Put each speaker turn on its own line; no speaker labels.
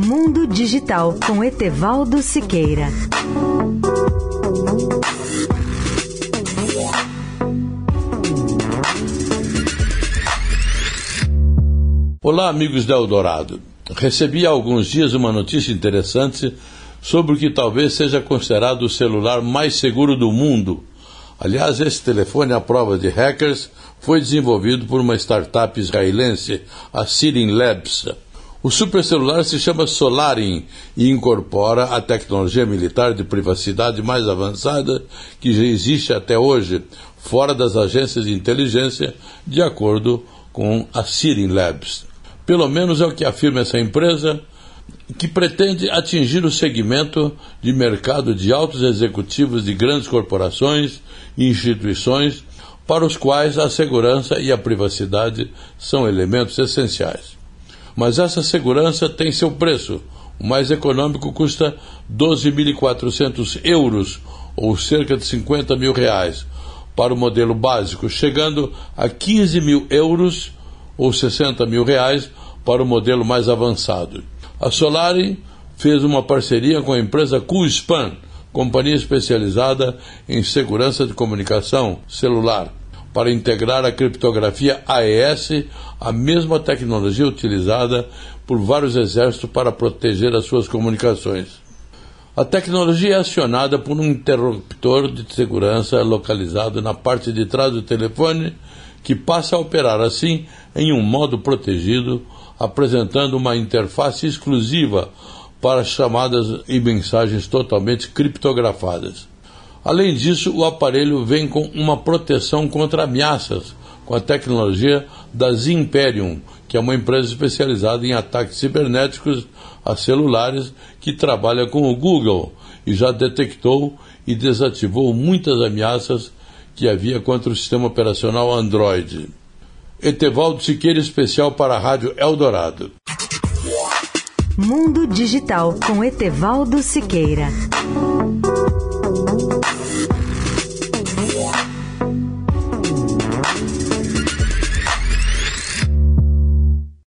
Mundo Digital com Etevaldo Siqueira.
Olá, amigos da Eldorado. Recebi há alguns dias uma notícia interessante sobre o que talvez seja considerado o celular mais seguro do mundo. Aliás, esse telefone à prova de hackers foi desenvolvido por uma startup israelense, a Sirin Labs. O supercelular se chama Solarin e incorpora a tecnologia militar de privacidade mais avançada que já existe até hoje, fora das agências de inteligência, de acordo com a Sirin Labs. Pelo menos é o que afirma essa empresa, que pretende atingir o segmento de mercado de altos executivos de grandes corporações e instituições para os quais a segurança e a privacidade são elementos essenciais. Mas essa segurança tem seu preço. O mais econômico custa 12.400 euros, ou cerca de 50 mil reais, para o modelo básico, chegando a 15 mil euros, ou 60 mil reais, para o modelo mais avançado. A Solari fez uma parceria com a empresa QSpan, companhia especializada em segurança de comunicação celular, para integrar a criptografia AES, a mesma tecnologia utilizada por vários exércitos para proteger as suas comunicações. A tecnologia é acionada por um interruptor de segurança localizado na parte de trás do telefone, que passa a operar assim em um modo protegido, apresentando uma interface exclusiva para chamadas e mensagens totalmente criptografadas. Além disso, o aparelho vem com uma proteção contra ameaças com a tecnologia da Zimperium, que é uma empresa especializada em ataques cibernéticos a celulares que trabalha com o Google e já detectou e desativou muitas ameaças que havia contra o sistema operacional Android. Etevaldo Siqueira, especial para a Rádio Eldorado.
Mundo Digital com Etevaldo Siqueira.